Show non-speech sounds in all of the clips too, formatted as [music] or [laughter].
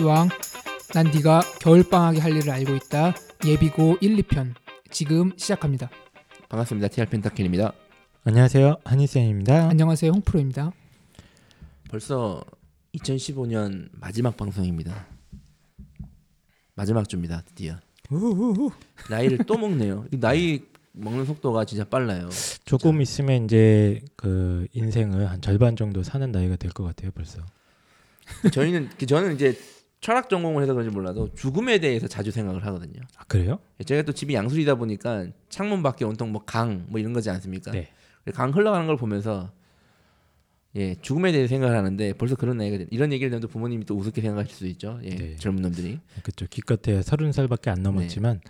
입시왕 난 네가 겨울방학에 할 일을 알고 있다 예비고 1, 2편 지금 시작합니다. 반갑습니다. TR 펜타킬입니다. 안녕하세요 한희쌤입니다. 안녕하세요 홍프로입니다. 벌써 2015년 마지막 방송입니다. 마지막 주입니다. 드디어. 우후후. 나이를 또 [laughs] 먹네요. 이 나이 먹는 속도가 진짜 빨라요. 조금 있으면 이제 그 인생을 한 절반 정도 사는 나이가 될 것 같아요 벌써. 저희는 저는 이제 철학 전공을 해서 그런지 몰라도 죽음에 대해서 자주 생각을 하거든요. 아 그래요? 제가 또 집이 양술이다 보니까 창문 밖에 온통 뭐 강 뭐 이런 거지 않습니까? 네. 강 흘러가는 걸 보면서 예 죽음에 대해 생각을 하는데 벌써 그런 나이가 된 이런 얘기를 하면 또 부모님이 또 우습게 생각하실 수 있죠. 예 네. 젊은 놈들이 그렇죠. 기껏해야 서른 살밖에 안 넘었지만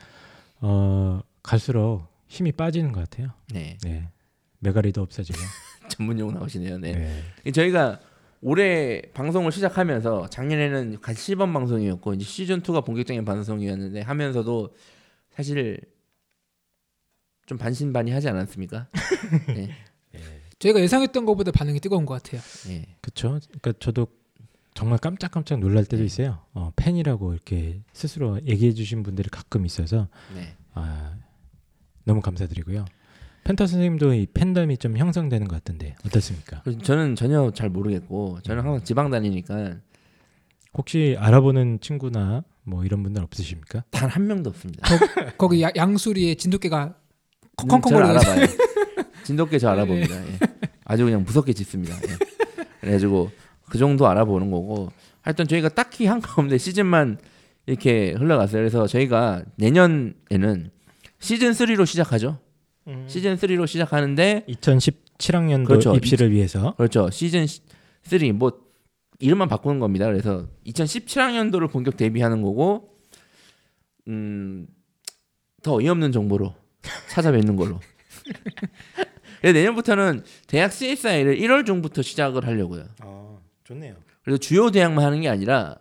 어 갈수록 힘이 빠지는 것 같아요. 네 네. 메가리도 없어지고. [laughs] 전문 용어 나오시네요. 네. 네. 저희가 올해 방송을 시작하면서 작년에는 간 시범 방송이었고 이제 시즌 2가 본격적인 방송이었는데 하면서도 사실 좀 반신반의하지 않았습니까? [laughs] 네. 저희가 예상했던 것보다 반응이 뜨거운 것 같아요. 네. 그렇죠. 그러니까 저도 정말 깜짝깜짝 놀랄 때도 있어요. 어, 팬이라고 이렇게 스스로 얘기해 주신 분들이 가끔 있어서 네. 아, 너무 감사드리고요. 펜타 선생님도 이 팬덤이 좀 형성되는 것 같은데 어떻습니까? 그래서 저는 전혀 잘 모르겠고 저는 항상 지방 다니니까 혹시 알아보는 친구나 뭐 이런 분들 없으십니까? 단 한 명도 없습니다. 거기 야- 양수리에 진돗개가 음, 저를 콩콩거리는 알아봐요. 진돗개 저 알아봅니다. 예. 아주 그냥 무섭게 짖습니다. 예. 그래가지고 그 정도 알아보는 거고 하여튼 저희가 딱히 한 거 없는데 시즌만 이렇게 흘러갔어요. 그래서 저희가 내년에는 시즌 3로 시작하죠. 시즌 3로 시작하는데 2017학년도 그렇죠. 입시를 위해서 그렇죠. 시즌 3 뭐 이름만 바꾸는 겁니다. 그래서 2017학년도를 본격 데뷔하는 거고 음, 더 어이없는 정보로 찾아뵙는 걸로. [laughs] 그래서 내년부터는 대학 CSI를 1월 중부터 시작을 하려고요. 아, 좋네요. 그래서 주요 대학만 하는 게 아니라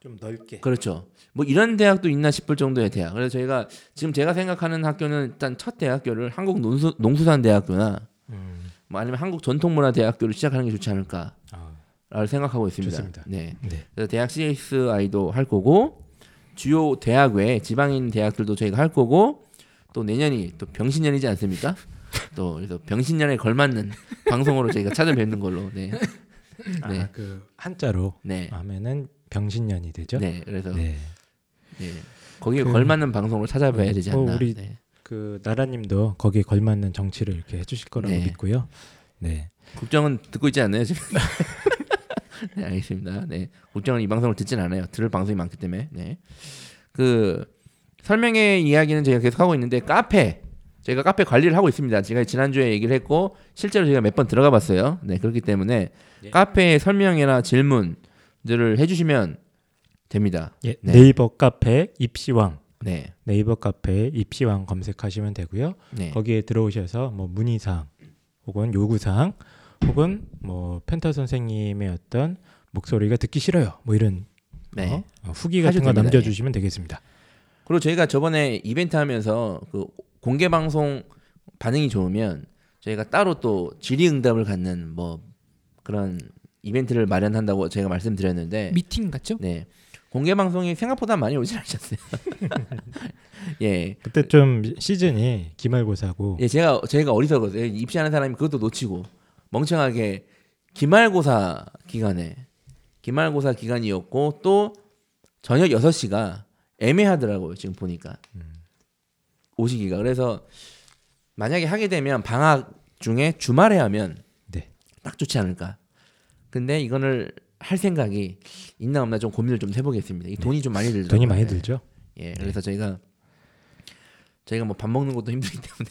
좀 넓게. 그렇죠. 뭐 이런 대학도 있나 싶을 정도의 대학. 그래서 저희가 지금 제가 생각하는 학교는 일단 첫 대학교를 한국 농수, 농수산 대학교나 음, 뭐 아니면 한국 전통문화 대학교를 시작하는 게 좋지 않을까. 아, 라고 생각하고 있습니다. 좋습니다. 네. 네. 그래서 대학 CSI도 할 거고 주요 대학 외 지방인 대학들도 저희가 할 거고 또 내년이 또 병신년이지 않습니까? [laughs] 또 그래서 병신년에 걸맞는 방송으로 저희가 찾아뵙는 걸로. 네. 네. 아, 그 한자로 네. 하면은 병신년이 되죠. 네. 그래서 네. 네. 거기에 그- 걸맞는 방송으로 찾아봐야 되지 어, 않나. 우리 네. 그 나라님도 거기에 걸맞는 정치를 이렇게 해주실 거라고 네. 믿고요. 네. 국정은 듣고 있지 않나요 지금? [laughs] 네 알겠습니다. 네 국정은 이 방송을 듣진 않아요. 들을 방송이 많기 때문에. 네. 그 설명의 이야기는 저희가 계속 하고 있는데 카페 저희가 카페 관리를 하고 있습니다. 제가 지난주에 얘기를 했고 실제로 저희가 몇 번 들어가 봤어요. 네 그렇기 때문에 네. 카페 설명이나 질문들을 해주시면 됩니다. 예, 네. 네이버 카페 입시왕 네, 네이버 카페 입시왕 검색하시면 되고요. 네, 거기에 들어오셔서 뭐 문의사항 혹은 요구사항 혹은 뭐 펜타 선생님의 어떤 목소리가 듣기 싫어요. 뭐 이런 네. 어, 어, 후기 같은 거 됩니다. 남겨주시면 되겠습니다. 그리고 저희가 저번에 이벤트 하면서 그 공개 방송 반응이 좋으면 저희가 따로 또 질의응답을 갖는 뭐 그런 이벤트를 마련한다고 제가 말씀드렸는데 미팅 같죠? 네 공개 방송이 생각보다 많이 오지 않으셨어요. [laughs] 예, 그때 좀 시즌이 기말고사고 예 제가 저희가 어리석었어요. 입시하는 사람이 그것도 놓치고 멍청하게 기말고사 기간에 기말고사 기간이었고 또 저녁 6시가 애매하더라고요. 지금 보니까 오시기가 그래서 만약에 하게 되면 방학 중에 주말에 하면 네. 딱 좋지 않을까. 근데 이거를 할 생각이 있나 없나 좀 고민을 좀 해보겠습니다. 이 돈이 좀 많이 들죠. 돈이 많이 들죠. 예, 그래서 저희가 저희가 뭐 밥 먹는 것도 힘들기 때문에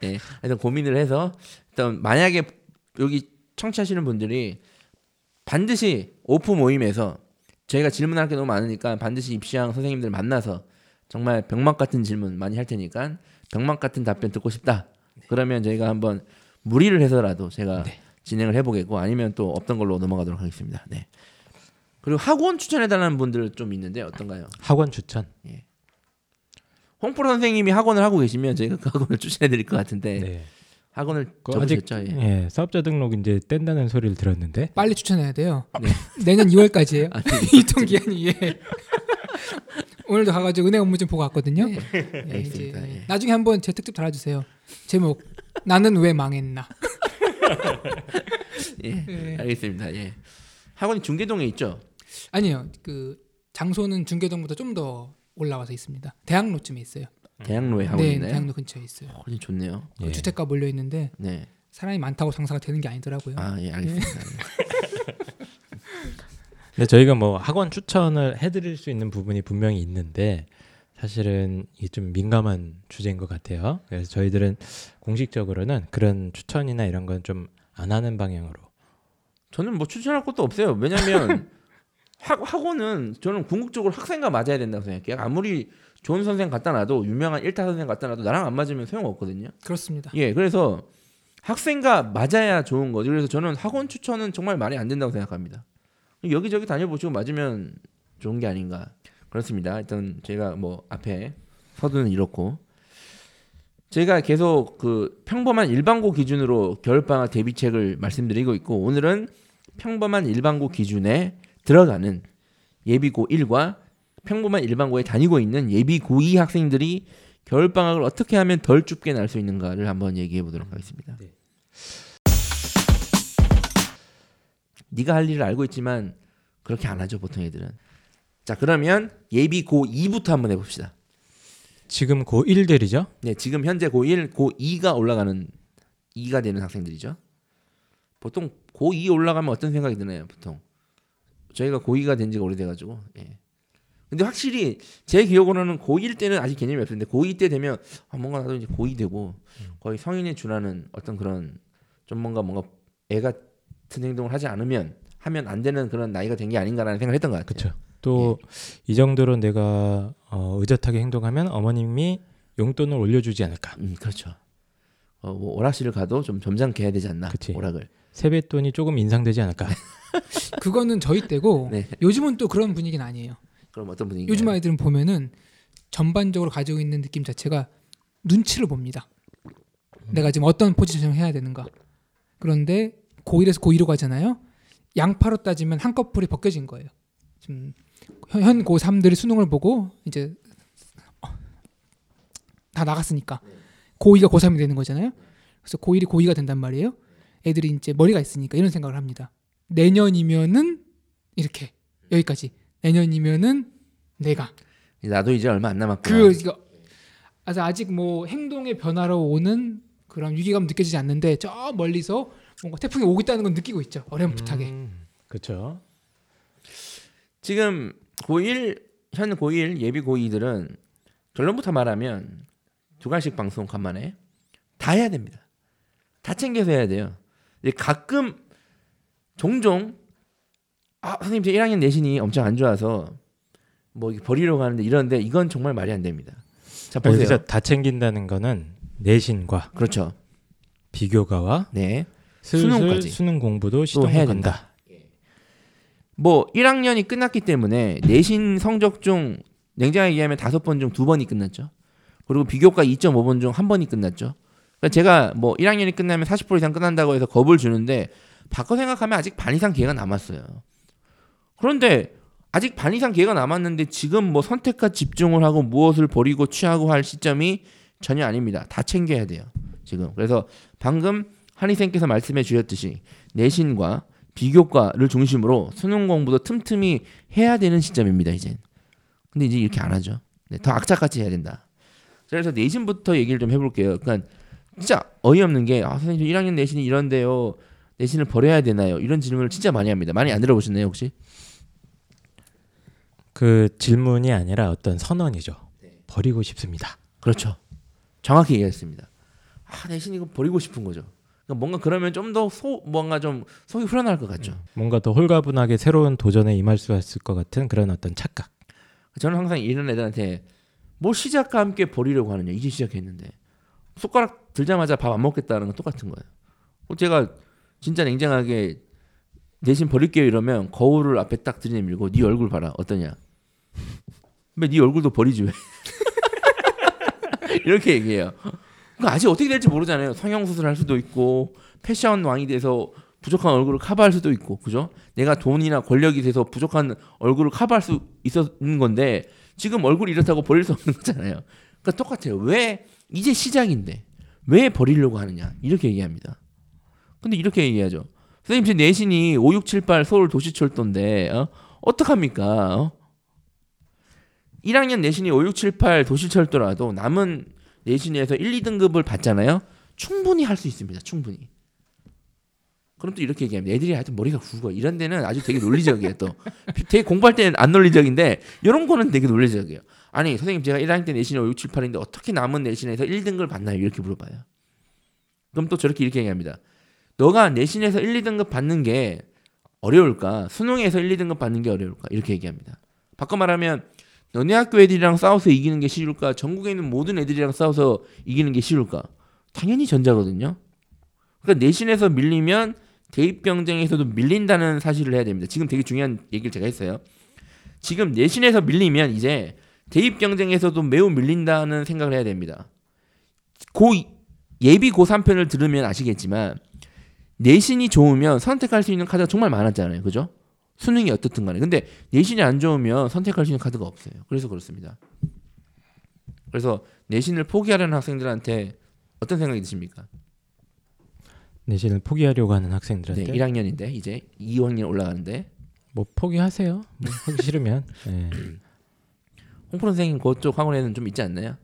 [laughs] 예, 하여튼 고민을 해서 일단 만약에 여기 청취하시는 분들이 반드시 오프 모임에서 저희가 질문할 게 너무 많으니까 반드시 입시왕 선생님들 만나서 정말 병맛 같은 질문 많이 할 테니까 병맛 같은 답변 듣고 싶다. 그러면 저희가 한번 무리를 해서라도 제가 네. 진행을 해보겠고 아니면 또 없던 걸로 넘어가도록 하겠습니다. 네. 그리고 학원 추천해달라는 분들 좀 있는데 어떤가요? 학원 추천. 홍프로 선생님이 학원을 하고 계시면 저희가 그 학원을 추천해드릴 것 같은데 네. 학원을 그 아직 접으셨죠? 예. 예, 사업자 등록 이제 뗀다는 소리를 들었는데 빨리 추천해야 돼요. 네. 내년 2월까지예요. 아니, 유통 기한이 예. 오늘도 가가지고 은행 업무 좀 보고 왔거든요. 예, 이제 알겠습니다. 예. 나중에 한번 제 특집 달아주세요. 제목 나는 왜 망했나. [laughs] 예. 예. 알겠습니다. 예. 학원이 중계동에 있죠. 아니요, 그 장소는 중계동보다 좀 더 올라와서 있습니다. 대학로쯤에 있어요. 대학로에 학원이 네, 있나요? 대학로 근처에 있어요. 어, 그럼 좋네요. 그 예. 주택가 몰려 있는데 네. 사람이 많다고 장사가 되는 게 아니더라고요. 아, 예, 알겠습니다. 예. [laughs] 근데 저희가 뭐 학원 추천을 해드릴 수 있는 부분이 분명히 있는데 사실은 이게 좀 민감한 주제인 것 같아요. 그래서 저희들은 공식적으로는 그런 추천이나 이런 건 좀 안 하는 방향으로. 저는 뭐 추천할 것도 없어요. 왜냐면 [laughs] 학, 학원은 저는 궁극적으로 학생과 맞아야 된다고 생각해요. 아무리 좋은 선생 갖다 놔도 유명한 일타 선생 갖다 놔도 나랑 안 맞으면 소용없거든요. 그렇습니다. 예, 그래서 학생과 맞아야 좋은 거죠. 그래서 저는 학원 추천은 정말 말이 안 된다고 생각합니다. 여기저기 다녀보시고 맞으면 좋은 게 아닌가. 그렇습니다. 일단 제가 뭐 앞에 서두는 이렇고 제가 계속 그 평범한 일반고 기준으로 겨울방학 대비책을 말씀드리고 있고 오늘은 평범한 일반고 기준에 들어가는 예비고 1과 평범한 일반고에 다니고 있는 예비고 2 학생들이 겨울방학을 어떻게 하면 덜 춥게 날 수 있는가를 한번 얘기해 보도록 하겠습니다. 네. 네가 할 일을 알고 있지만 그렇게 안 하죠 보통 애들은. 자 그러면 예비 고 2부터 한번 해봅시다. 지금 고1들이죠? 네 지금 현재 고1, 고2가 올라가는 2가 되는 학생들이죠. 보통 고2 올라가면 어떤 생각이 드나요 보통? 저희가 고2가 된 지가 오래돼가지고. 예. 근데 확실히 제 기억으로는 고1 때는 아직 개념이 없었는데 고2 때 되면 아, 뭔가 나도 이제 고2 되고 거의 성인에 준하는 어떤 그런 좀 뭔가 뭔가 애 같은 행동을 하지 않으면 하면 안 되는 그런 나이가 된 게 아닌가라는 생각을 했던 것 같아요. 그렇죠. 또이 정도로 내가 어, 의젓하게 행동하면 어머님이 용돈을 올려주지 않을까. 음, 그렇죠. 어, 뭐 오락실을 가도 좀 점잖게 해야 되지 않나? 그치. 오락을. 세뱃돈이 조금 인상되지 않을까. [laughs] [laughs] 그거는 저희 때고 [laughs] 네. 요즘은 또 그런 분위기는 아니에요. 그럼 어떤 분위기? 요즘 아이들은 보면은 전반적으로 가지고 있는 느낌 자체가 눈치를 봅니다. 내가 지금 어떤 포지션을 해야 되는가. 그런데 고1에서 고2로 가잖아요. 양파로 따지면 한꺼풀이 벗겨진 거예요. 지금 현, 현 고3들이 수능을 보고 이제 어, 다 나갔으니까 고2가 고3이 되는 거잖아요. 그래서 고1이 고2가 된단 말이에요. 애들이 이제 머리가 있으니까 이런 생각을 합니다. 내년이면은 이렇게 여기까지. 내년이면은 내가 나도 이제 얼마 안 남았구나. 그 이거 아직 아직 뭐 행동의 변화로 오는 그런 위기감 느껴지지 않는데 저 멀리서 뭔가 태풍이 오고 있다는 건 느끼고 있죠 어렴풋하게 그렇죠. 지금 고1 현 고1 예비 고2들은 결론부터 말하면 두 가지씩 방송 간만에 다 해야 됩니다. 다 챙겨서 해야 돼요. 가끔 종종 아 선생님 제 1학년 내신이 엄청 안 좋아서 뭐 버리러 가는데 이러는데 이건 정말 말이 안 됩니다. 자 보세요. 여기서 다 챙긴다는 거는 내신과 그렇죠. 비교가와 네. 수능까지. 수능 공부도 해야 시동을 된다. 뭐 1학년이 끝났기 때문에 내신 성적 중 냉정하게 얘기하면 다섯 번 중 두 번이 끝났죠. 그리고 비교과 2.5번 중 한 번이 끝났죠. 그러니까 제가 뭐 1학년이 끝나면 40% 이상 끝난다고 해서 겁을 주는데 바꿔 생각하면 아직 반 이상 기회가 남았어요. 그런데 아직 반 이상 기회가 남았는데 지금 뭐 선택과 집중을 하고 무엇을 버리고 취하고 할 시점이 전혀 아닙니다. 다 챙겨야 돼요. 지금. 그래서 방금 한희생께서 말씀해 주셨듯이 내신과 비교과를 중심으로 수능 공부도 틈틈이 해야 되는 시점입니다. 이제. 근데 이제 이렇게 안 하죠. 네, 더 악착같이 해야 된다. 그래서 내신부터 얘기를 좀 해볼게요. 그러니까 진짜 어이없는 게 아, 선생님 1학년 내신이 이런데요. 내신을 버려야 되나요? 이런 질문을 진짜 많이 합니다. 많이 안 들어보셨나요 혹시? 그 질문이 아니라 어떤 선언이죠. 네. 버리고 싶습니다. 그렇죠. 정확히 얘기했습니다. 아 내신 이거 버리고 싶은 거죠. 그러니까 뭔가 그러면 좀 더 소 뭔가 좀 속이 후련할 것 같죠. 뭔가 더 홀가분하게 새로운 도전에 임할 수 있을 것 같은 그런 어떤 착각. 저는 항상 이런 애들한테 뭐 시작과 함께 버리려고 하느냐 이제 시작했는데 손가락 들자마자 밥 안 먹겠다는 건 똑같은 거예요. 그럼 제가 진짜 냉정하게 내신 버릴게요 이러면 거울을 앞에 딱 들이밀고 네 얼굴 봐라 어떠냐? 왜네 얼굴도 버리지 왜? [laughs] 이렇게 얘기해요. 그러니까 아직 어떻게 될지 모르잖아요. 성형 수술할 수도 있고 패션 왕이 돼서 부족한 얼굴을 커버할 수도 있고 그죠? 내가 돈이나 권력이 돼서 부족한 얼굴을 커버할 수 있었는 건데 지금 얼굴이 이렇다고 버릴 수 없는 거잖아요. 그러니까 똑같아요. 왜 이제 시작인데 왜 버리려고 하느냐 이렇게 얘기합니다. 근데 이렇게 얘기하죠. 선생님 제 내신이 5678 서울 도시철도인데 어? 어떡합니까? 어? 1학년 내신이 5678 도시철도라도 남은 내신에서 1, 2등급을 받잖아요. 충분히 할 수 있습니다. 충분히. 그럼 또 이렇게 얘기합니다. 애들이 하여튼 머리가 굵어. 이런 데는 아주 되게 논리적이에요. 또 되게 공부할 때는 안 논리적인데 이런 거는 되게 논리적이에요. 아니 선생님 제가 1학년 때 내신이 5678인데 어떻게 남은 내신에서 1등급을 받나요? 이렇게 물어봐요. 그럼 또 저렇게 이렇게 얘기합니다. 너가 내신에서 1, 2등급 받는 게 어려울까? 수능에서 1, 2등급 받는 게 어려울까? 이렇게 얘기합니다. 바꿔 말하면 너네 학교 애들이랑 싸워서 이기는 게 쉬울까? 전국에 있는 모든 애들이랑 싸워서 이기는 게 쉬울까? 당연히 전자거든요. 그러니까 내신에서 밀리면 대입 경쟁에서도 밀린다는 사실을 해야 됩니다. 지금 되게 중요한 얘기를 제가 했어요. 지금 내신에서 밀리면 이제 대입 경쟁에서도 매우 밀린다는 생각을 해야 됩니다. 고 예비 고 3편을 들으면 아시겠지만 내신이 좋으면 선택할 수 있는 카드가 정말 많았잖아요. 그죠? 수능이 어떻든 간에. 근데 내신이 안 좋으면 선택할 수 있는 카드가 없어요. 그래서 그렇습니다. 그래서 내신을 포기하려는 학생들한테 어떤 생각이 드십니까? 내신을 포기하려고 하는 네, 학생들한테 1학년인데 이제 2학년 올라가는데 뭐 포기하세요. 뭐 하기 싫으면. 예. 홍프로 선생님 그쪽 학원에는 좀 있지 않나요?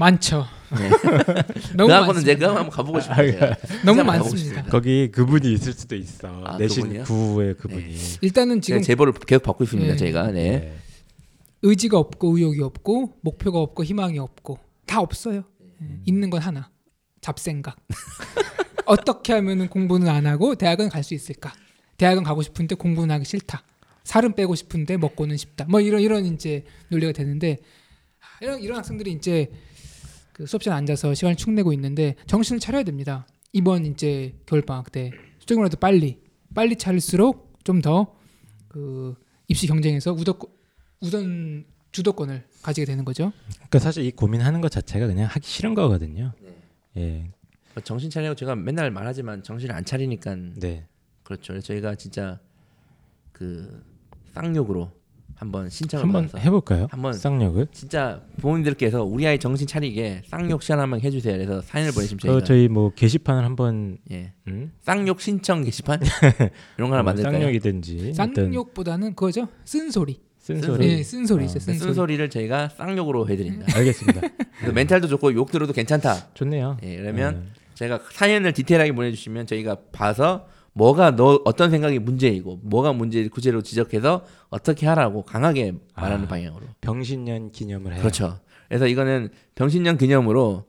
많죠. 네. [laughs] 너무 그 많습니다. 제가 한번 가보고 싶어요. 제가. 너무 진짜 가보고 많습니다. 거기 그분이 있을 수도 있어. 아, 내신 그분이요? 구의 그분이. 일단은 제가 지금 제보를 계속 받고 있습니다. 네. 저희가 네. 네. 의지가 없고 의욕이 없고 목표가 없고 희망이 없고 다 없어요. 예, 있는 건 하나 잡생각. [laughs] 어떻게 하면은 공부는 안 하고 대학은 갈 수 있을까? 대학은 가고 싶은데 공부는 하기 싫다. 살은 빼고 싶은데 먹고는 싶다. 뭐 이런 이런 이제 논리가 되는데 아, 이런 이런 학생들이 이제 그 수업 시간 앉아서 시간을 축내고 있는데 정신을 차려야 됩니다. 이번 이제 겨울 방학 때 수적으로도 빨리 빨리 차릴수록 좀 더 그 입시 경쟁에서 우덕 우선 주도권을 가지게 되는 거죠. 그러니까 사실 이 고민하는 것 자체가 그냥 하기 싫은 거거든요. 예. 정신 차리고 제가 맨날 말하지만 정신을 안 차리니까 네. 그렇죠. 저희가 진짜 그 쌍욕으로 한번 신청을 한번 받아서 해볼까요? 한번 쌍욕을. 진짜 부모님들께서 우리 아이 정신 차리게 쌍욕 시간 한번 해주세요. 그래서 사연을 보내시면 저희가 그 저희 뭐 게시판을 한번 예 음? 쌍욕 신청 게시판 [laughs] 이런 거 하나 뭐 만들까요? 쌍욕이든지 쌍욕보다는 그거죠. 쓴소리. 쓴소리. 예, 쓴소리 어, 있어요. 쓴소리. 쓴소리를 저희가 쌍욕으로 해드립니다. 알겠습니다. [laughs] 그래서 멘탈도 좋고 욕 들어도 괜찮다. 좋네요. 예, 그러면 네. 저희가 사연을 디테일하게 보내주시면 저희가 봐서 뭐가 너 어떤 생각이 문제이고 뭐가 문제 구체로 지적해서 어떻게 하라고 강하게 말하는 아. 방향으로. 병신년 기념을 해요. 그렇죠. 그래서 이거는 병신년 기념으로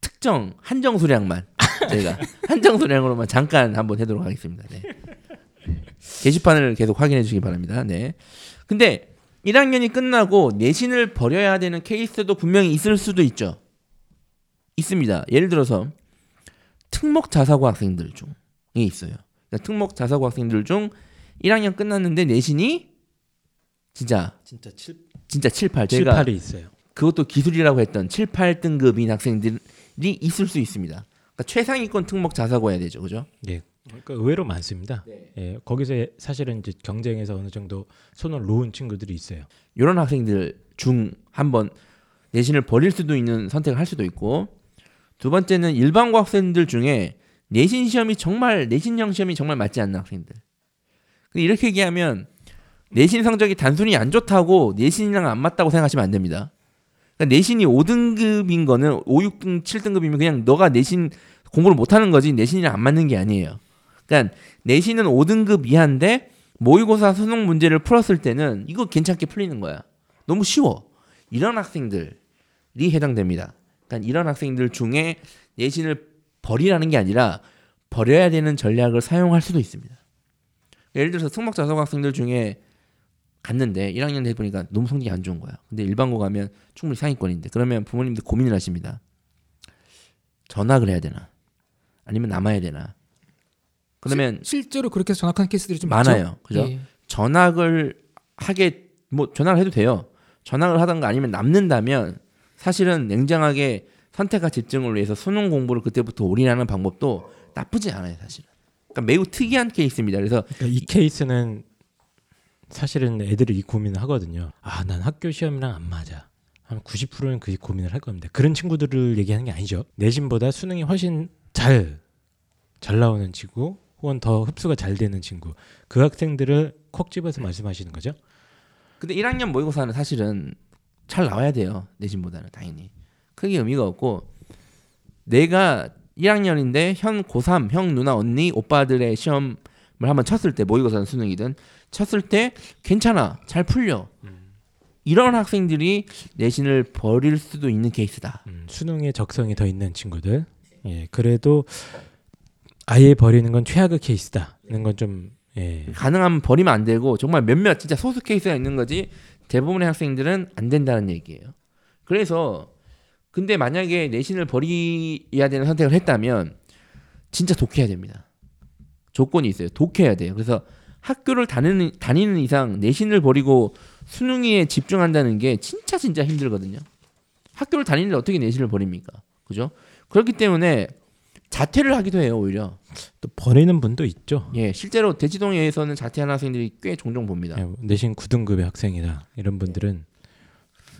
특정 한정 수량만 [laughs] 저희가 한정 수량으로만 잠깐 한번 해도록 하겠습니다. 네. 게시판을 계속 확인해 주시기 바랍니다. 네. 근데 1학년이 끝나고 내신을 버려야 되는 케이스도 분명히 있을 수도 있죠. 있습니다. 예를 들어서 특목 자사고 학생들 중에 있어요. 그러니까 특목 자사고 학생들 중 1학년 끝났는데 내신이 진짜 진짜 7, 진짜 7, 8 7 제가 8이 있어요. 그것도 기술이라고 했던 7, 8등급인 학생들이 있을 수 있습니다. 그러니까 최상위권 특목 자사고야 되죠. 그죠? 예. 그러니까 의외로 많습니다. 네. 예. 거기서 사실은 이제 경쟁에서 어느 정도 손을 놓은 친구들이 있어요. 이런 학생들 중 한번 내신을 버릴 수도 있는 선택을 할 수도 있고 두 번째는 일반고 학생들 중에 내신 시험이 정말 내신형 시험이 정말 맞지 않는 학생들. 근데 이렇게 얘기하면 내신 성적이 단순히 안 좋다고 내신이랑 안 맞다고 생각하시면 안 됩니다. 그러니까 내신이 5등급인 거는 5, 6등, 7등급이면 그냥 너가 내신 공부를 못하는 거지 내신이랑 안 맞는 게 아니에요. 그러니까 내신은 5등급 이하인데 모의고사 수능 문제를 풀었을 때는 이거 괜찮게 풀리는 거야. 너무 쉬워. 이런 학생들이 해당됩니다. 그러니까 이런 학생들 중에 내신을 버리라는 게 아니라 버려야 되는 전략을 사용할 수도 있습니다. 예를 들어서 특목 자석 학생들 중에 갔는데 1학년 해보니까 너무 성적이 안 좋은 거야. 근데 일반고 가면 충분히 상위권인데 그러면 부모님들 고민을 하십니다. 전학을 해야 되나? 아니면 남아야 되나? 그러면 실, 실제로 그렇게 해서 전학하는 케이스들이 좀 많아요. 그죠? 예. 전학을 하게 뭐 전학을 해도 돼요. 전학을 하던가 아니면 남는다면 사실은 냉정하게 선택과 집중을 위해서 수능 공부를 그때부터 올인하는 방법도 나쁘지 않아요, 사실은. 그러니까 매우 특이한 케이스입니다. 그래서 그러니까 이 케이스는 사실은 애들이 이 고민을 하거든요. 아, 난 학교 시험이랑 안 맞아. 한 90%는 그 고민을 할 겁니다. 그런 친구들을 얘기하는 게 아니죠. 내신보다 수능이 훨씬 잘, 잘 나오는 친구, 혹은 더 흡수가 잘 되는 친구. 그 학생들을 콕 집어서 말씀하시는 거죠. 근데 1학년 모의고사는 사실은 잘 나와야 돼요. 내신보다는 당연히. 크게 의미가 없고 내가 1학년인데 현 고3 형 누나 언니 오빠들의 시험을 한번 쳤을 때 모의고사는 수능이든 쳤을 때 괜찮아 잘 풀려 이런 학생들이 내신을 버릴 수도 있는 케이스다. 음, 수능에 적성이 더 있는 친구들. 예, 그래도 아예 버리는 건 최악의 케이스다는 건좀 예. 가능하면 버리면 안 되고 정말 몇몇 진짜 소수 케이스가 있는 거지 대부분의 학생들은 안 된다는 얘기예요. 그래서 근데 만약에 내신을 버려야 되는 선택을 했다면 진짜 독해야 됩니다. 조건이 있어요. 독해야 돼요. 그래서 학교를 다니는, 다니는 이상 내신을 버리고 수능에 집중한다는 게 진짜 진짜 힘들거든요. 학교를 다니는데 어떻게 내신을 버립니까? 그죠? 그렇기 때문에 자퇴를 하기도 해요, 오히려. 또 버리는 분도 있죠. 예, 실제로 대치동에서는 자퇴하는 학생들이 꽤 종종 봅니다. 예, 내신 9등급의 학생이다. 이런 분들은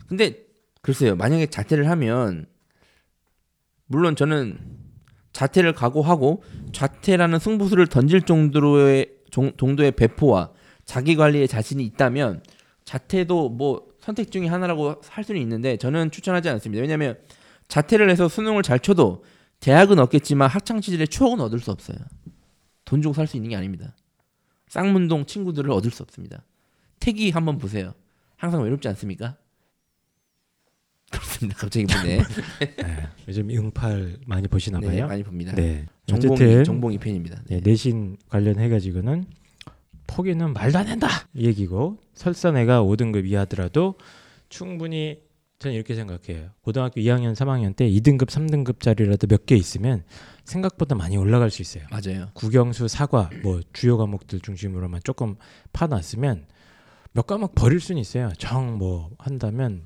근데 글쎄요, 만약에 자퇴를 하면 물론 저는 자퇴를 각오하고 자퇴라는 승부수를 던질 정도의 종- 정도의 배포와 자기 관리에 자신이 있다면 자퇴도 뭐 선택 중에 하나라고 할 수는 있는데 저는 추천하지 않습니다. 왜냐하면 자퇴를 해서 수능을 잘 쳐도 대학은 얻겠지만 학창 시절의 추억은 얻을 수 없어요. 돈 주고 살 수 있는 게 아닙니다. 쌍문동 친구들을 얻을 수 없습니다. 태기 한번 보세요. 항상 외롭지 않습니까? 그렇습니다. 갑자기 [laughs] 보네. 예, 요즘 응팔 많이 보시나 네, 봐요. 많이 봅니다. 네. 정봉이 정봉이 팬입니다. 네, 내신 관련해 가지고는 포기는 말도 안 된다 이 얘기고 설사 내가 5등급 이하더라도 충분히 저는 이렇게 생각해요. 고등학교 2학년, 3학년 때 2등급, 3등급 짜리라도 몇 개 있으면 생각보다 많이 올라갈 수 있어요. 맞아요. 국영수, 사과 뭐 주요 과목들 중심으로만 조금 파놨으면 몇 과목 버릴 수는 있어요. 정 뭐 한다면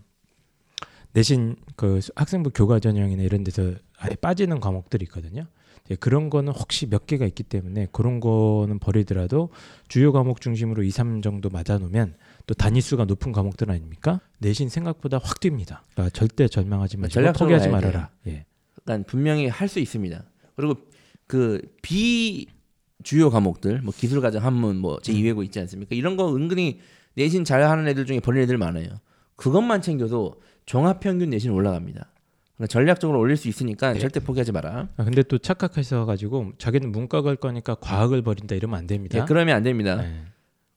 내신 그 학생부 교과 전형이나 이런 데서 아예 빠지는 과목들이 있거든요. 예, 그런 거는 혹시 몇 개가 있기 때문에 그런 거는 버리더라도 주요 과목 중심으로 2, 3 정도 맞아 놓으면 또 단위 수가 높은 과목들 아닙니까? 내신 생각보다 확 뜁니다. 그러니까 절대 절망하지 마시고 전략적으로 포기하지 말아라. 예. 그러니까 분명히 할 수 있습니다. 그리고 그 비 주요 과목들 뭐 기술 과정 한문 뭐 제 2외고 있지 않습니까? 이런 거 은근히 내신 잘하는 애들 중에 버린 애들 많아요. 그것만 챙겨도 종합 평균 내신 올라갑니다. 그러니까 전략적으로 올릴 수 있으니까 네. 절대 포기하지 마라. 아, 근데 또 착각해서 가지고 자기는 문과 갈 거니까 과학을 버린다 이러면 안 됩니다. 예, 그러면 안 됩니다. 예.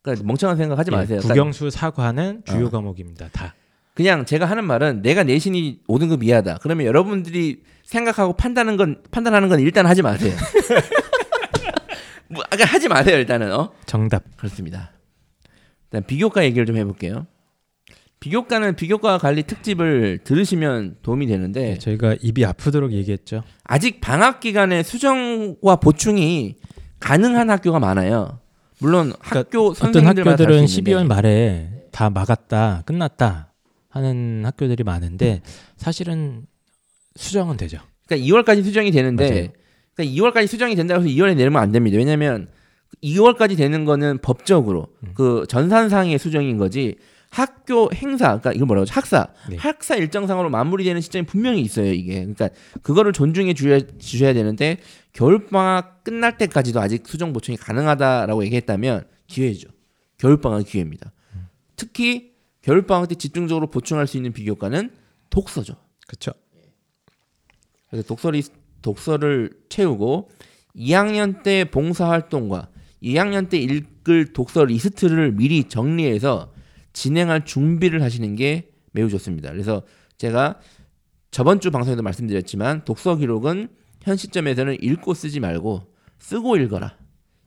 그러니까 멍청한 생각하지 예, 마세요. 국영수 사과는 주요 어. 과목입니다. 다. 그냥 제가 하는 말은 내가 내신이 5등급 이하다. 그러면 여러분들이 생각하고 판단하는 건 판단하는 건 일단 하지 마세요. [laughs] 뭐 아까 하지 마세요 일단은 어 정답. 그렇습니다. 일단 비교과 얘기를 좀 해볼게요. 비교과는 비교과 관리 특집을 들으시면 도움이 되는데 예, 저희가 입이 아프도록 얘기했죠. 아직 방학 기간에 수정과 보충이 가능한 학교가 많아요. 물론 학교 그러니까 어떤 학교들은 다를수 있는데 12월 말에 다 막았다, 끝났다 하는 학교들이 많은데 사실은 수정은 되죠. 그러니까 2월까지 수정이 되는데 맞아요. 그러니까 2월까지 수정이 된다고 해서 2월에 내리면 안 됩니다. 왜냐하면 2월까지 되는 거는 법적으로 음. 그 전산상의 수정인 거지 학교 행사 그러니까 이걸 뭐라고 하죠? 학사 네. 학사 일정상으로 마무리되는 시점이 분명히 있어요 이게 그러니까 그거를 존중해 주셔야, 주셔야 되는데 겨울 방학 끝날 때까지도 아직 수정 보충이 가능하다라고 얘기했다면 기회죠 겨울 방학 기회입니다 음. 특히 겨울 방학 때 집중적으로 보충할 수 있는 비교과는 독서죠 그렇죠. 그래서 독서리 독서를 채우고 2학년 때 봉사 활동과 2학년 때 읽을 독서 리스트를 미리 정리해서 진행할 준비를 하시는 게 매우 좋습니다. 그래서 제가 저번 주 방송에도 말씀드렸지만 독서 기록은 현 시점에서는 읽고 쓰지 말고 쓰고 읽어라.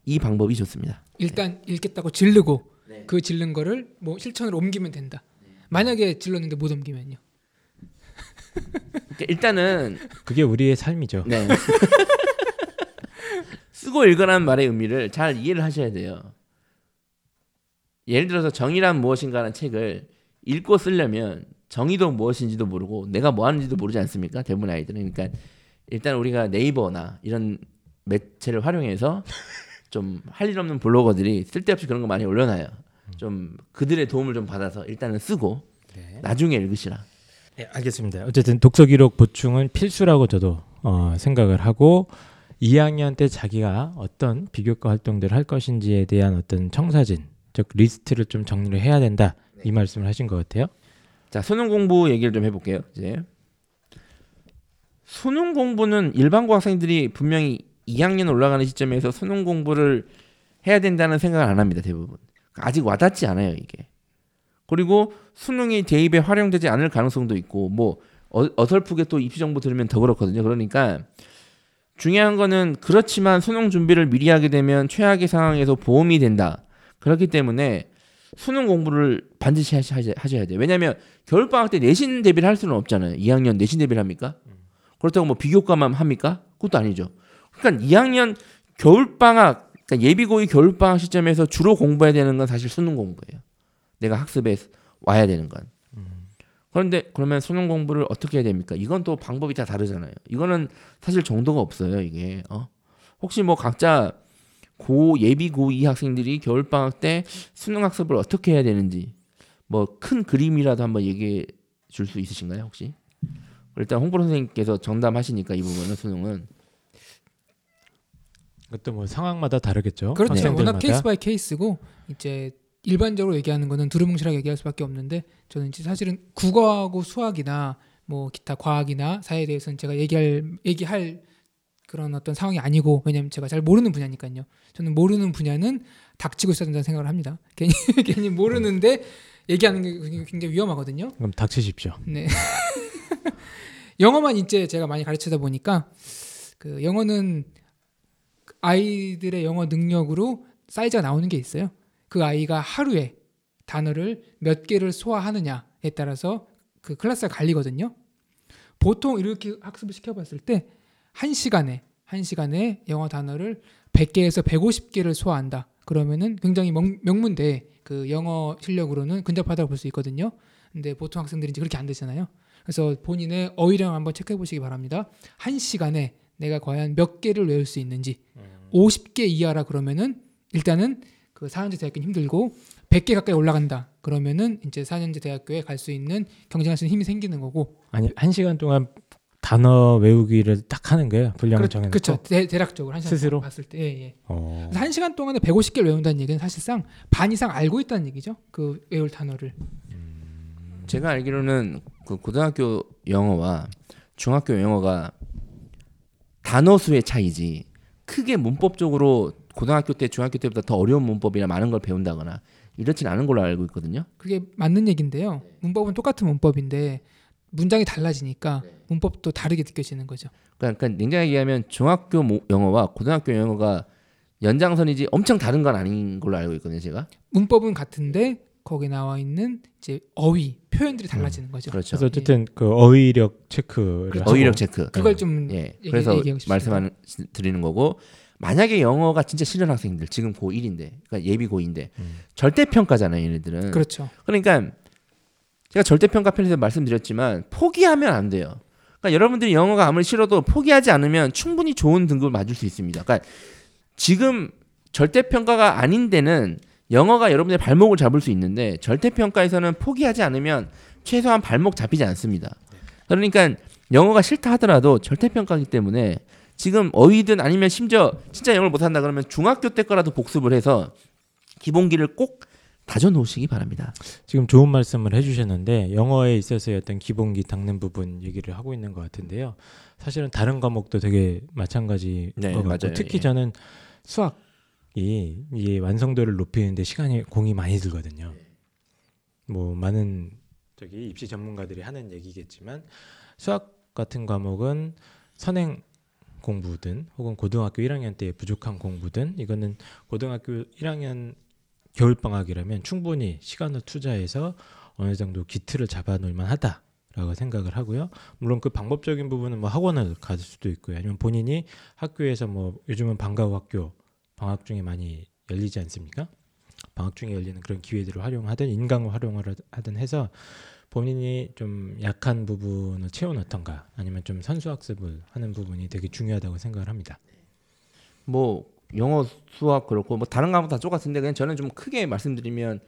이 방법이 좋습니다. 일단 읽겠다고 질르고 네. 그 질른 거를 뭐 실천으로 옮기면 된다. 만약에 질렀는데 못 옮기면요. 그러니까 일단은 그게 우리의 삶이죠. 네. [laughs] 쓰고 읽으라는 말의 의미를 잘 이해를 하셔야 돼요. 예를 들어서 정의란 무엇인가라는 책을 읽고 쓰려면 정의도 무엇인지도 모르고 내가 뭐 하는지도 모르지 않습니까? 대부분 아이들은 그러니까 일단 우리가 네이버나 이런 매체를 활용해서 [laughs] 좀 할 일 없는 블로거들이 쓸데없이 그런 거 많이 올려놔요. 좀 그들의 도움을 좀 받아서 일단은 쓰고 네. 나중에 읽으시라. 네, 알겠습니다. 어쨌든 독서 기록 보충은 필수라고 저도 어, 생각을 하고 2학년 때 자기가 어떤 비교과 활동들을 할 것인지에 대한 어떤 청사진, 즉 리스트를 좀 정리를 해야 된다. 이 말씀을 하신 것 같아요. 자 수능 공부 얘기를 좀 해볼게요. 이제 수능 공부는 일반고 학생들이 분명히 2학년 올라가는 시점에서 수능 공부를 해야 된다는 생각을 안 합니다. 대부분 아직 와닿지 않아요 이게. 그리고 수능이 대입에 활용되지 않을 가능성도 있고 뭐 어, 어설프게 또 입시 정보 들으면 더 그렇거든요. 그러니까 중요한 거는 그렇지만 수능 준비를 미리 하게 되면 최악의 상황에서 보험이 된다. 그렇기 때문에 수능 공부를 반드시 하셔- 하셔야 돼요. 왜냐하면 겨울 방학 때 내신 대비를 할 수는 없잖아요. 2학년 내신 대비를 합니까? 그렇다고 뭐 비교과만 합니까? 그것도 아니죠. 그러니까 2학년 겨울 방학, 그러니까 예비고의 겨울 방학 시점에서 주로 공부해야 되는 건 사실 수능 공부예요. 내가 학습에 와야 되는 건. 그런데 그러면 수능 공부를 어떻게 해야 됩니까? 이건 또 방법이 다 다르잖아요. 이거는 사실 정도가 없어요. 이게 어? 혹시 뭐 각자 고 예비 고2 학생들이 겨울 방학 때 수능 학습을 어떻게 해야 되는지 뭐 큰 그림이라도 한번 얘기해 줄 수 있으신가요 혹시? 일단 홍보 선생님께서 전담하시니까 이 부분은 수능은 그것도 뭐 상황마다 다르겠죠. 그렇죠. 학생들마다. 워낙 case by case고 이제 일반적으로 얘기하는 거는 두루뭉실하게 얘기할 수밖에 없는데 저는 이제 사실은 국어하고 수학이나 뭐 기타 과학이나 사회에 대해서는 제가 얘기할 얘기할 그런 어떤 상황이 아니고 왜냐면 제가 잘 모르는 분야니까요. 저는 모르는 분야는 닥치고 있어야 된다는 생각을 합니다. 괜히 [laughs] 괜히 모르는데 얘기하는 게 굉장히 위험하거든요. 그럼 닥치십시오. 네. [laughs] 영어만 이제 제가 많이 가르치다 보니까 그 영어는 아이들의 영어 능력으로 사이즈가 나오는 게 있어요. 그 아이가 하루에 단어를 몇 개를 소화하느냐에 따라서 그 클래스가 갈리거든요. 보통 이렇게 학습을 시켜봤을 때 한 시간에 한 시간에 영어 단어를 100개에서 150개를 소화한다. 그러면은 굉장히 명, 명문대 그 영어 실력으로는 근접하다고 볼 수 있거든요. 근데 보통 학생들이 이제 그렇게 안 되잖아요. 그래서 본인의 어휘량 한번 체크해 보시기 바랍니다. 한 시간에 내가 과연 몇 개를 외울 수 있는지 50개 이하라 그러면은 일단은 그 4년제 대학교는 힘들고 100개 가까이 올라간다. 그러면은 이제 4년제 대학교에 갈 수 있는 경쟁할 수 있는 힘이 생기는 거고. 아니 한 시간 동안 단어 외우기를 딱 하는 거예요. 분량을 정해놓고. 그렇죠. 대, 대략적으로 한 시간 스스로? 봤을 때. 예, 예. 어. 한 시간 동안에 150개를 외운다는 얘기는 사실상 반 이상 알고 있다는 얘기죠. 그 외울 단어를. 제가 알기로는 그 고등학교 영어와 중학교 영어가 단어 수의 차이지 크게 문법적으로 고등학교 때 중학교 때보다 더 어려운 문법이나 많은 걸 배운다거나 이렇진 않은 걸로 알고 있거든요. 그게 맞는 얘기인데요. 문법은 똑같은 문법인데 문장이 달라지니까 문법도 다르게 느껴지는 거죠. 그러니까, 그러니까 냉정하게 얘기하면 중학교 모- 영어와 고등학교 영어가 연장선이지 엄청 다른 건 아닌 걸로 알고 있거든요, 제가. 문법은 같은데 거기에 나와 있는 이제 어휘 표현들이 달라지는 거죠. 그렇죠. 그래서 어쨌든 그 어휘력 체크를 그렇죠. 어휘력 체크. 그걸 좀 예. 얘기- 그래서. 말씀하는 드리는 거고 만약에 영어가 진짜 싫은 학생들 지금 고1인데 그러니까 예비 고2인데 음. 절대 평가잖아요, 얘네들은. 그렇죠. 그러니까 제가 절대 평가 편에서 말씀드렸지만 포기하면 안 돼요. 그러니까 여러분들이 영어가 아무리 싫어도 포기하지 않으면 충분히 좋은 등급을 맞을 수 있습니다. 그러니까 지금 절대 평가가 아닌 데는 영어가 여러분의 발목을 잡을 수 있는데 절대 평가에서는 포기하지 않으면 최소한 발목 잡히지 않습니다. 그러니까 영어가 싫다 하더라도 절대 평가이기 때문에 지금 어휘든 아니면 심지어 진짜 영어를 못한다 그러면 중학교 때 거라도 복습을 해서 기본기를 꼭 다져 놓으시기 바랍니다. 지금 좋은 말씀을 해주셨는데 영어에 있어서의 어떤 기본기 닦는 부분 얘기를 하고 있는 것 같은데요. 사실은 다른 과목도 되게 마찬가지인 네, 것 같고 맞아요. 특히 예. 저는 수학이 이 완성도를 높이는데 시간이 공이 많이 들거든요. 뭐 많은 저기 입시 전문가들이 하는 얘기겠지만 수학 같은 과목은 선행 공부든 혹은 고등학교 1학년 때 부족한 공부든 이거는 고등학교 1학년 겨울 방학이라면 충분히 시간을 투자해서 어느 정도 기틀을 잡아놓을 만하다 라고 생각을 하고요. 물론 그 방법적인 부분은 뭐 학원을 갈 수도 있고요. 아니면 본인이 학교에서 뭐 요즘은 방과 후 학교 방학 중에 많이 열리지 않습니까? 방학 중에 열리는 그런 기회들을 활용하든 인강을 활용을 하든 해서 본인이 좀 약한 부분을 채워넣던가 아니면 좀 선수 학습을 하는 부분이 되게 중요하다고 생각을 합니다. 뭐 영어, 수학 그렇고 뭐 다른 과목 다 똑같은데 그냥 저는 좀 크게 말씀드리면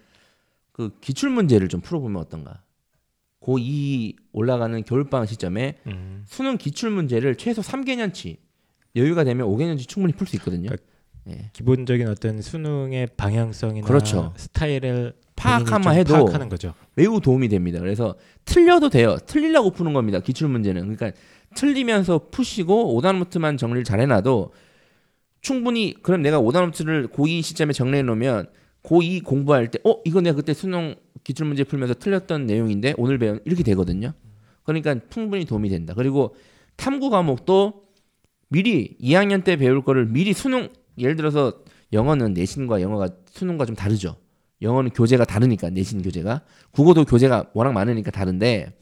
그 기출 문제를 좀 풀어보면 어떤가. 고2 올라가는 겨울방학 시점에 음. 수능 기출 문제를 최소 3개년치 여유가 되면 5개년치 충분히 풀 수 있거든요. 그러니까 예. 기본적인 어떤 수능의 방향성이나 그렇죠. 스타일을 파악하만 해도 파악하는 거죠. 매우 도움이 됩니다. 그래서 틀려도 돼요. 틀리려고 푸는 겁니다. 기출 문제는. 그러니까 틀리면서 푸시고 오답노트만 정리를 잘 해놔도 충분히 그럼 내가 오답노트를 고2 시점에 정리해 놓으면 고2 공부할 때 어 이거 내가 그때 수능 기출 문제 풀면서 틀렸던 내용인데 오늘 배운 이렇게 되거든요. 그러니까 충분히 도움이 된다. 그리고 탐구 과목도 미리 2학년 때 배울 거를 미리 수능 예를 들어서 영어는 내신과 영어가 수능과 좀 다르죠. 영어는 교재가 다르니까 내신 교재가 국어도 교재가 워낙 많으니까 다른데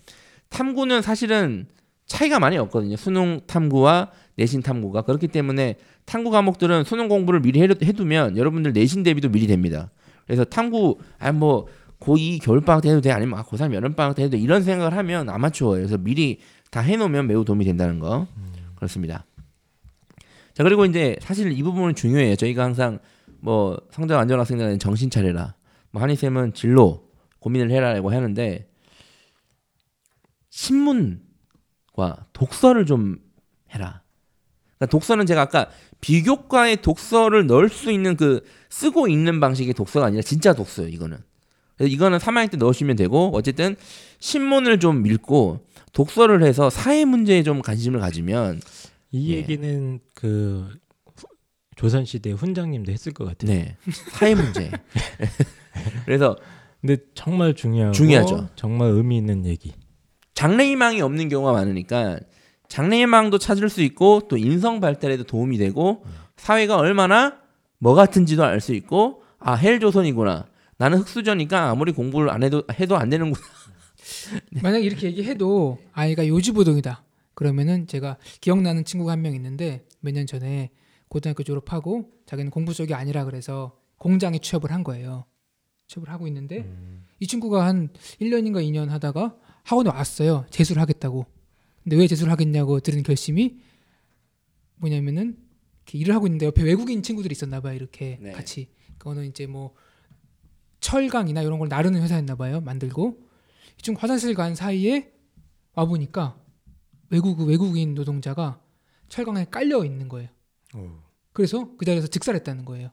탐구는 사실은 차이가 많이 없거든요. 수능 탐구와 내신 탐구가 그렇기 때문에 탐구 과목들은 수능 공부를 미리 해- 해두면 여러분들 내신 대비도 미리 됩니다. 그래서 탐구 아뭐 고2 겨울방학 때 해도 돼 아니면 아, 고3 여름방학 때 해도 돼 이런 생각을 하면 아마추어예요. 그래서 미리 다 해놓으면 매우 도움이 된다는 거 그렇습니다. 자 그리고 이제 사실 이 부분은 중요해요. 저희가 항상 뭐 성적 안전 학생들은 정신 차려라. 뭐 한희 쌤은 진로 고민을 해라라고 하는데 신문과 독서를 좀 해라. 그러니까 독서는 제가 아까 비교과의 독서를 넣을 수 있는 그 쓰고 읽는 방식의 독서가 아니라 진짜 독서예요. 이거는. 그래서 이거는 3학년 때 넣으시면 되고 어쨌든 신문을 좀 읽고 독서를 해서 사회 문제에 좀 관심을 가지면 이 예. 얘기는 그 후- 조선 시대 훈장님도 했을 것 같아요. 네 사회 문제. [laughs] 그래서 근데 정말 중요하고 중요하죠. 정말 의미 있는 얘기. 장래희망이 없는 경우가 많으니까 장래희망도 찾을 수 있고 또 인성 발달에도 도움이 되고 사회가 얼마나 뭐 같은지도 알 수 있고 아 헬조선이구나 나는 흑수저니까 아무리 공부를 안 해도 해도 안 되는구나 [laughs] 만약 이렇게 얘기해도 아이가 요지부동이다. 그러면은 제가 기억나는 친구가 한 명 있는데 몇 년 전에 고등학교 졸업하고 자기는 공부 쪽이 아니라 그래서 공장에 취업을 한 거예요. 취업을 하고 있는데 이 친구가 한 1년인가 2년 하다가 학원에 왔어요. 재수를 하겠다고. 근데 왜 재수를 하겠냐고 들은 결심이 뭐냐면은 이렇게 일을 하고 있는데 옆에 외국인 친구들이 있었나 봐요. 이렇게 네. 같이. 그거는 이제 뭐 철강이나 이런 걸 나르는 회사였나 봐요. 만들고 이 친구 화장실 간 사이에 와 보니까 외국 그 외국인 노동자가 철강에 깔려 있는 거예요. 그래서 그 자리에서 즉살했다는 거예요.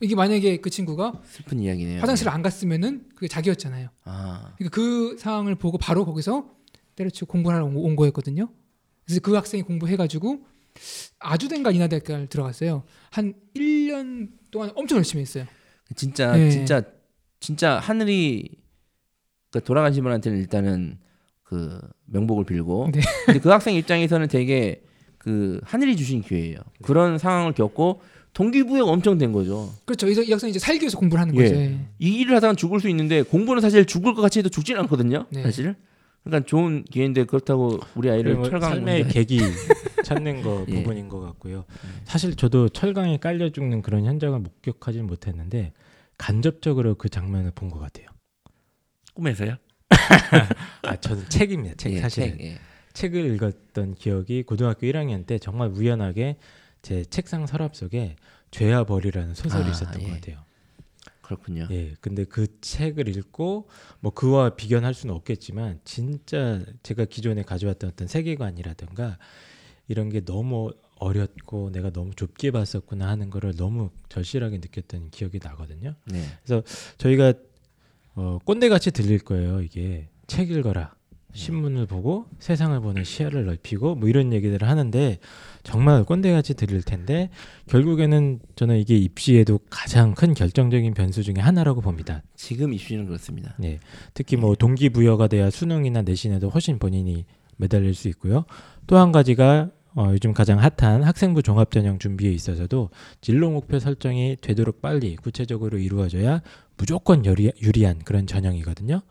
이게 만약에 그 친구가 슬픈 이야기네요. 화장실을 안 갔으면은 그게 자기였잖아요. 아 그러니까 그 상황을 보고 바로 거기서 때려치고 공부하러 온- 온 거였거든요. 그래서 그 학생이 공부해가지고 아주대인가 인하대학교를 들어갔어요. 한 1년 동안 엄청 열심히 했어요. 진짜 네. 진짜 진짜 하늘이 그 돌아가신 분한테는 일단은 그 명복을 빌고 네. 근데 그 학생 입장에서는 되게 그 하늘이 주신 기회예요. 그런 상황을 겪고 동기부여가 엄청 된 거죠. 그렇죠. 이, 이 학생이 이제 살기 위해서 공부를 하는 예. 거죠. 예. 이 일을 하다가 죽을 수 있는데 공부는 사실 죽을 것 같이 해도 죽지는 않거든요. 네. 사실. 그러니까 좋은 기회인데 그렇다고 우리 아이를 뭐 철강 삶의 문제- 계기 [laughs] 찾는 거 예. 부분인 것 같고요. 사실 저도 철강에 깔려 죽는 그런 현장을 목격하지는 못했는데 간접적으로 그 장면을 본 것 같아요. 꿈에서요? [laughs] 아 저는 책입니다. 책 예, 사실 책, 예. 책을 읽었던 기억이 고등학교 1학년 때 정말 우연하게 제 책상 서랍 속에 죄와 벌이라는 소설이 아, 있었던 예. 것 같아요. 그렇군요. 예, 근데 그 책을 읽고 뭐 그와 비견할 수는 없겠지만 진짜 제가 기존에 가져왔던 어떤 세계관이라든가 이런 게 너무 어렸고 내가 너무 좁게 봤었구나 하는 거를 너무 절실하게 느꼈던 기억이 나거든요. 네. 저희가 어, 꼰대같이 들릴 거예요. 이게 책 읽어라. 신문을 보고 세상을 보는 시야를 넓히고 뭐 이런 얘기들을 하는데 정말 꼰대같이 들릴 텐데 결국에는 저는 이게 입시에도 가장 큰 결정적인 변수 중에 하나라고 봅니다. 지금 입시는 그렇습니다. 네. 특히 뭐 동기부여가 돼야 수능이나 내신에도 훨씬 본인이 매달릴 수 있고요. 또 한 가지가 어, 요즘 가장 핫한 학생부 종합전형 준비에 있어서도 진로 목표 설정이 되도록 빨리 구체적으로 이루어져야 무조건 유리, 유리한 그런 전형이거든요.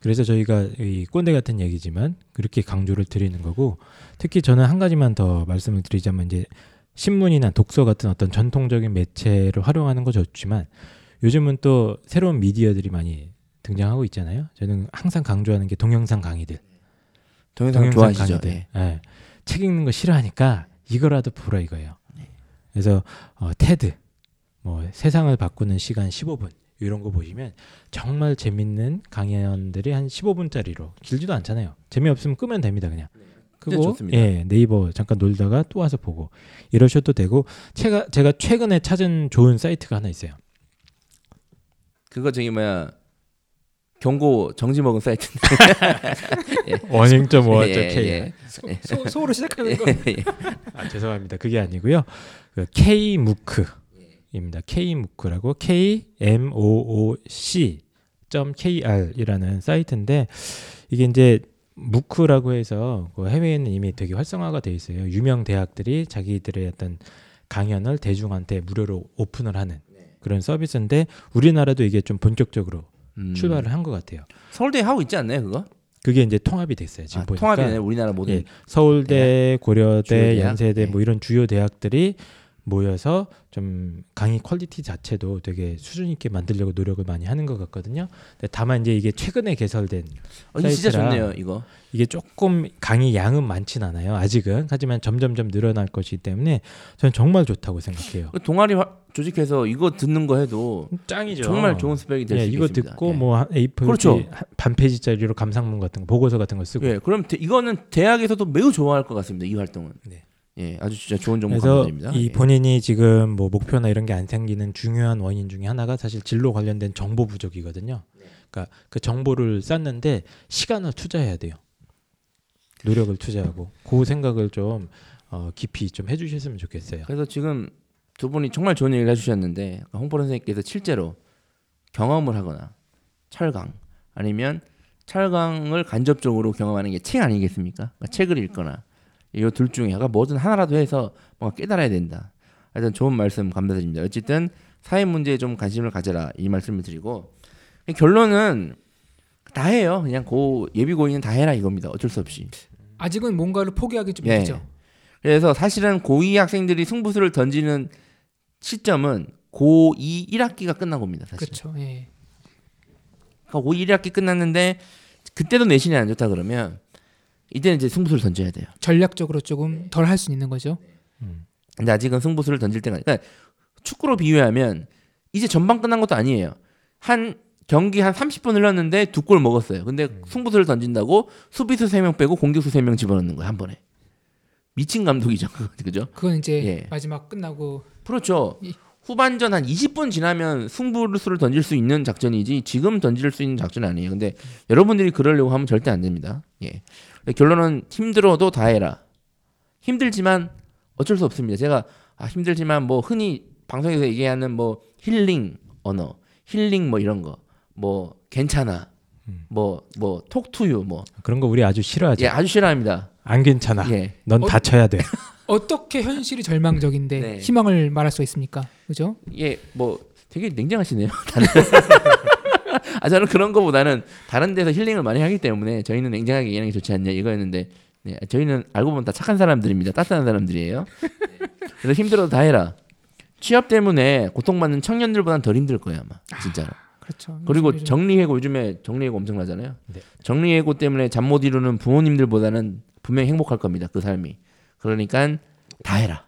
그래서 저희가 이 꼰대 같은 얘기지만 그렇게 강조를 드리는 거고 특히 저는 한 가지만 더 말씀을 드리자면 이제 신문이나 독서 같은 어떤 전통적인 매체를 활용하는 거 좋지만 요즘은 또 새로운 미디어들이 많이 등장하고 있잖아요. 저는 항상 강조하는 게 동영상 강의들. 동영상 좋아하시죠? 강의들. 예. 예. 책 읽는 거 싫어하니까 이거라도 보라 이거예요. 그래서 어, 테드, 뭐 세상을 바꾸는 시간 15분 이런 거 보시면 정말 재밌는 강연들이 한 15분짜리로 길지도 않잖아요. 재미없으면 끄면 됩니다 그냥. 진짜 그거 좋습니다. 예 네이버 잠깐 놀다가 또 와서 보고 이러셔도 되고 제가 제가 최근에 찾은 좋은 사이트가 하나 있어요. 그거 저기 뭐야 경고 정지 먹은 사이트인데. [laughs] 원행.5.k 예, 예. 소, 소로 시작하는 거. 아, 죄송합니다. 그게 아니고요. 그 K무크 입니다. K무크라고 K M O O C .kr이라는 사이트인데 이게 이제 무크라고 해서 그 해외에는 이미 되게 활성화가 돼 있어요. 유명 대학들이 자기들의 어떤 강연을 대중한테 무료로 오픈을 하는 그런 서비스인데 우리나라도 이게 좀 본격적으로 음. 출발을 한 것 같아요. 서울대 하고 있지 않나요 그거? 그게 이제 통합이 됐어요. 지금 아, 보니까 통합이네 우리나라 모든 예, 서울대, 고려대? 연세대 네. 뭐 이런 주요 대학들이 모여서 좀 강의 quality 자체도 되게 수준 있게 만들려고 노력을 많이 하는 것 같거든요. 근데 다만 이제 이게 최근에 개설된 어, 이거 진짜 좋네요 이거. 이게 조금 강의 양은 많진 않아요. 아직은 하지만 점점점 늘어날 것이기 때문에 저는 정말 좋다고 생각해요. 그 동아리 화- 조직해서 이거 듣는 거 해도 짱이죠. 정말 좋은 스펙이 될수 예, 이거 있겠습니다. 듣고 예. 뭐한 A4 그렇죠. 반 페이지짜리로 감상문 같은 거 보고서 같은 거 쓰고 예, 그럼 대- 이거는 대학에서도 매우 좋아할 것 같습니다. 이 활동은. 네. 예, 아주 진짜 좋은 정보 그래서 감사드립니다. 이 예. 본인이 지금 뭐 목표나 이런 게 안 생기는 중요한 원인 중에 하나가 사실 진로 관련된 정보 부족이거든요. 그러니까 그 정보를 쌓는데 시간을 투자해야 돼요. 노력을 투자하고 그 생각을 좀 어, 깊이 좀 해주셨으면 좋겠어요. 그래서 지금 두 분이 정말 좋은 얘기를 해주셨는데 홍보 선생님께서 실제로 경험을 하거나 철강 아니면 철강을 간접적으로 경험하는 게 책 아니겠습니까? 그러니까 책을 읽거나 이둘 중에 약간 뭐든 하나라도 해서 뭔가 깨달아야 된다. 하여튼 좋은 말씀 감사드립니다. 어쨌든 사회 문제에 좀 관심을 가져라 이 말씀을 드리고 결론은 다 해요. 그냥 고 예비 고인은 다 해라 이겁니다. 어쩔 수 없이. 아직은 뭔가를 포기하기 좀 예. 이르죠. 그래서 사실은 고2 학생들이 승부수를 던지는 시점은 고2 1학기가 끝나고입니다. 사실. 그렇죠. 예. 그러니까 고2 1학기 끝났는데 그때도 내신이 안 좋다 그러면 이때는 이제 승부수를 던져야 돼요. 전략적으로 조금 덜 할 수 있는 거죠. 음. 근데 아직은 승부수를 던질 때가 그러니까 축구로 비유하면 이제 전반 끝난 것도 아니에요. 한 경기 한 30분 흘렀는데 두 골 먹었어요. 근데 승부수를 던진다고 수비수 3명 빼고 공격수 3명 집어넣는 거예요, 한 번에. 미친 감독이죠. 그죠? 그건 이제 예. 마지막 끝나고 그렇죠. 이- 후반전 한 20분 지나면 승부수를 던질 수 있는 작전이지 지금 던질 수 있는 작전이 아니에요. 근데 여러분들이 그러려고 하면 절대 안 됩니다. 예. 결론은 힘들어도 다 해라. 힘들지만 어쩔 수 없습니다. 제가 아, 힘들지만 뭐 흔히 방송에서 얘기하는 뭐 힐링 언어, 힐링 뭐 이런 거, 뭐 괜찮아, 음. 뭐뭐 톡투유 뭐 그런 거 우리 아주 싫어하죠. 예, 아주 싫어합니다. 안 괜찮아. 예. 넌 어- 다쳐야 돼. [laughs] 어떻게 현실이 절망적인데 네. 희망을 말할 수가 있습니까? 그죠? 예, 뭐 되게 냉정하시네요. [laughs] 아 저는 그런 거보다는 다른 데서 힐링을 많이 하기 때문에 저희는 냉정하게 얘기하는 게 좋지 않냐 이거였는데 네, 저희는 알고 보면 다 착한 사람들입니다. 따뜻한 사람들이에요. 그래서 힘들어도 다 해라. 취업 때문에 고통받는 청년들보다는 덜 힘들 거예요 아마 진짜로. 그렇죠. 그리고 요즘 정리해고 요즘에 정리해고 엄청나잖아요. 네. 정리해고 때문에 잠 못 이루는 부모님들보다는 분명히 행복할 겁니다. 그 삶이. 그러니까 다 해라.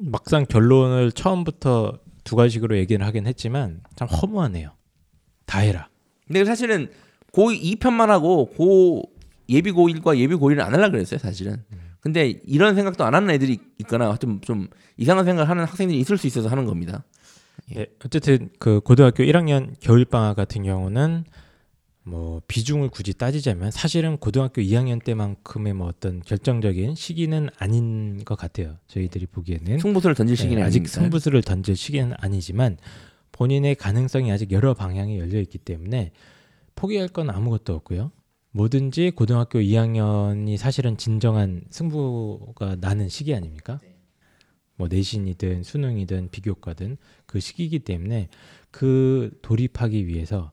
막상 결론을 처음부터 두 가지로 얘기를 하긴 했지만 참 허무하네요. 다 해라. 근데 사실은 고 2 편만 하고 고 예비 고 1과 예비 고 1을 안 하려고 그랬어요, 사실은. 근데 이런 생각도 안 하는 애들이 있거나 좀, 좀 이상한 생각을 하는 학생들이 있을 수 있어서 하는 겁니다. 예. 예, 어쨌든 그 고등학교 1학년 겨울 방학 같은 경우는 뭐 비중을 굳이 따지자면 사실은 고등학교 2학년 때만큼의 뭐 어떤 결정적인 시기는 아닌 것 같아요. 저희들이 보기에는 승부수를 던질 시기는 예, 아직. 승부수를 던질 시기는 아니지만 본인의 가능성이 아직 여러 방향이 열려 있기 때문에 포기할 건 아무것도 없고요. 뭐든지 고등학교 2학년이 사실은 진정한 승부가 나는 시기 아닙니까? 뭐 내신이든 수능이든 비교과든 그 시기이기 때문에 그 돌입하기 위해서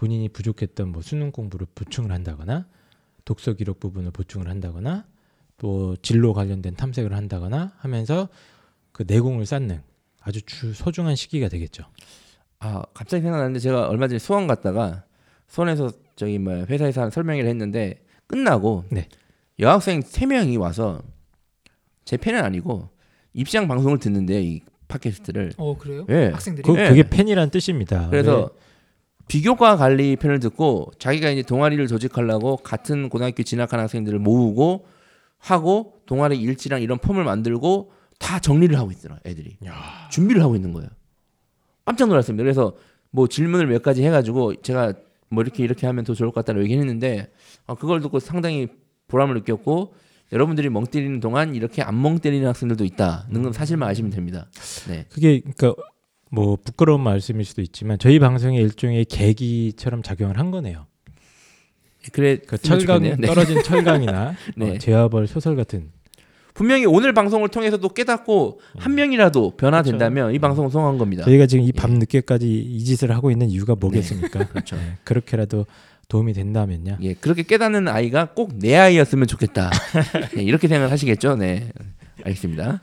본인이 부족했던 뭐 수능 공부를 보충을 한다거나 독서 기록 부분을 보충을 한다거나 또 진로 관련된 탐색을 한다거나 하면서 그 내공을 쌓는 아주 주 소중한 시기가 되겠죠. 아 갑자기 생각나는데 제가 얼마 전에 수원 갔다가 수원에서 저기 뭐 회사에서 한 설명회를 했는데 끝나고 네. 여학생 세 명이 와서 제 팬은 아니고 입시장 방송을 듣는데 이 팟캐스트를 어 그래요? 예. 학생들이 그, 예. 그게 팬이란 뜻입니다. 그래서 비교과 관리 편을 듣고 자기가 이제 동아리를 조직하려고 같은 고등학교 진학한 학생들을 모으고 하고 동아리 일지랑 이런 폼을 만들고 다 정리를 하고 있더라 애들이 준비를 하고 있는 거예요. 깜짝 놀랐습니다. 그래서 뭐 질문을 몇 가지 해가지고 제가 뭐 이렇게 이렇게 하면 더 좋을 것 같다고 얘기했는데 어, 그걸 듣고 상당히 보람을 느꼈고 여러분들이 멍 때리는 동안 이렇게 안 멍 때리는 학생들도 있다는 건 사실만 아시면 됩니다. 네. 그게 그러니까 뭐 부끄러운 말씀일 수도 있지만 저희 방송의 일종의 계기처럼 작용을 한 거네요. 그래 그 철강. 네. 떨어진 철강이나 [laughs] 네. 어, 제와벌 소설 같은 분명히 오늘 방송을 통해서도 깨닫고 한 명이라도 변화된다면 이 방송은 성공한 겁니다. 저희가 지금 이 예. 밤 늦게까지 이 짓을 하고 있는 이유가 뭐겠습니까? [laughs] 그렇죠. 네, 그렇게라도 도움이 된다면요. 예, 그렇게 깨닫는 아이가 꼭 내 아이였으면 좋겠다. 네, [laughs] 이렇게 생각하시겠죠? 네, 알겠습니다.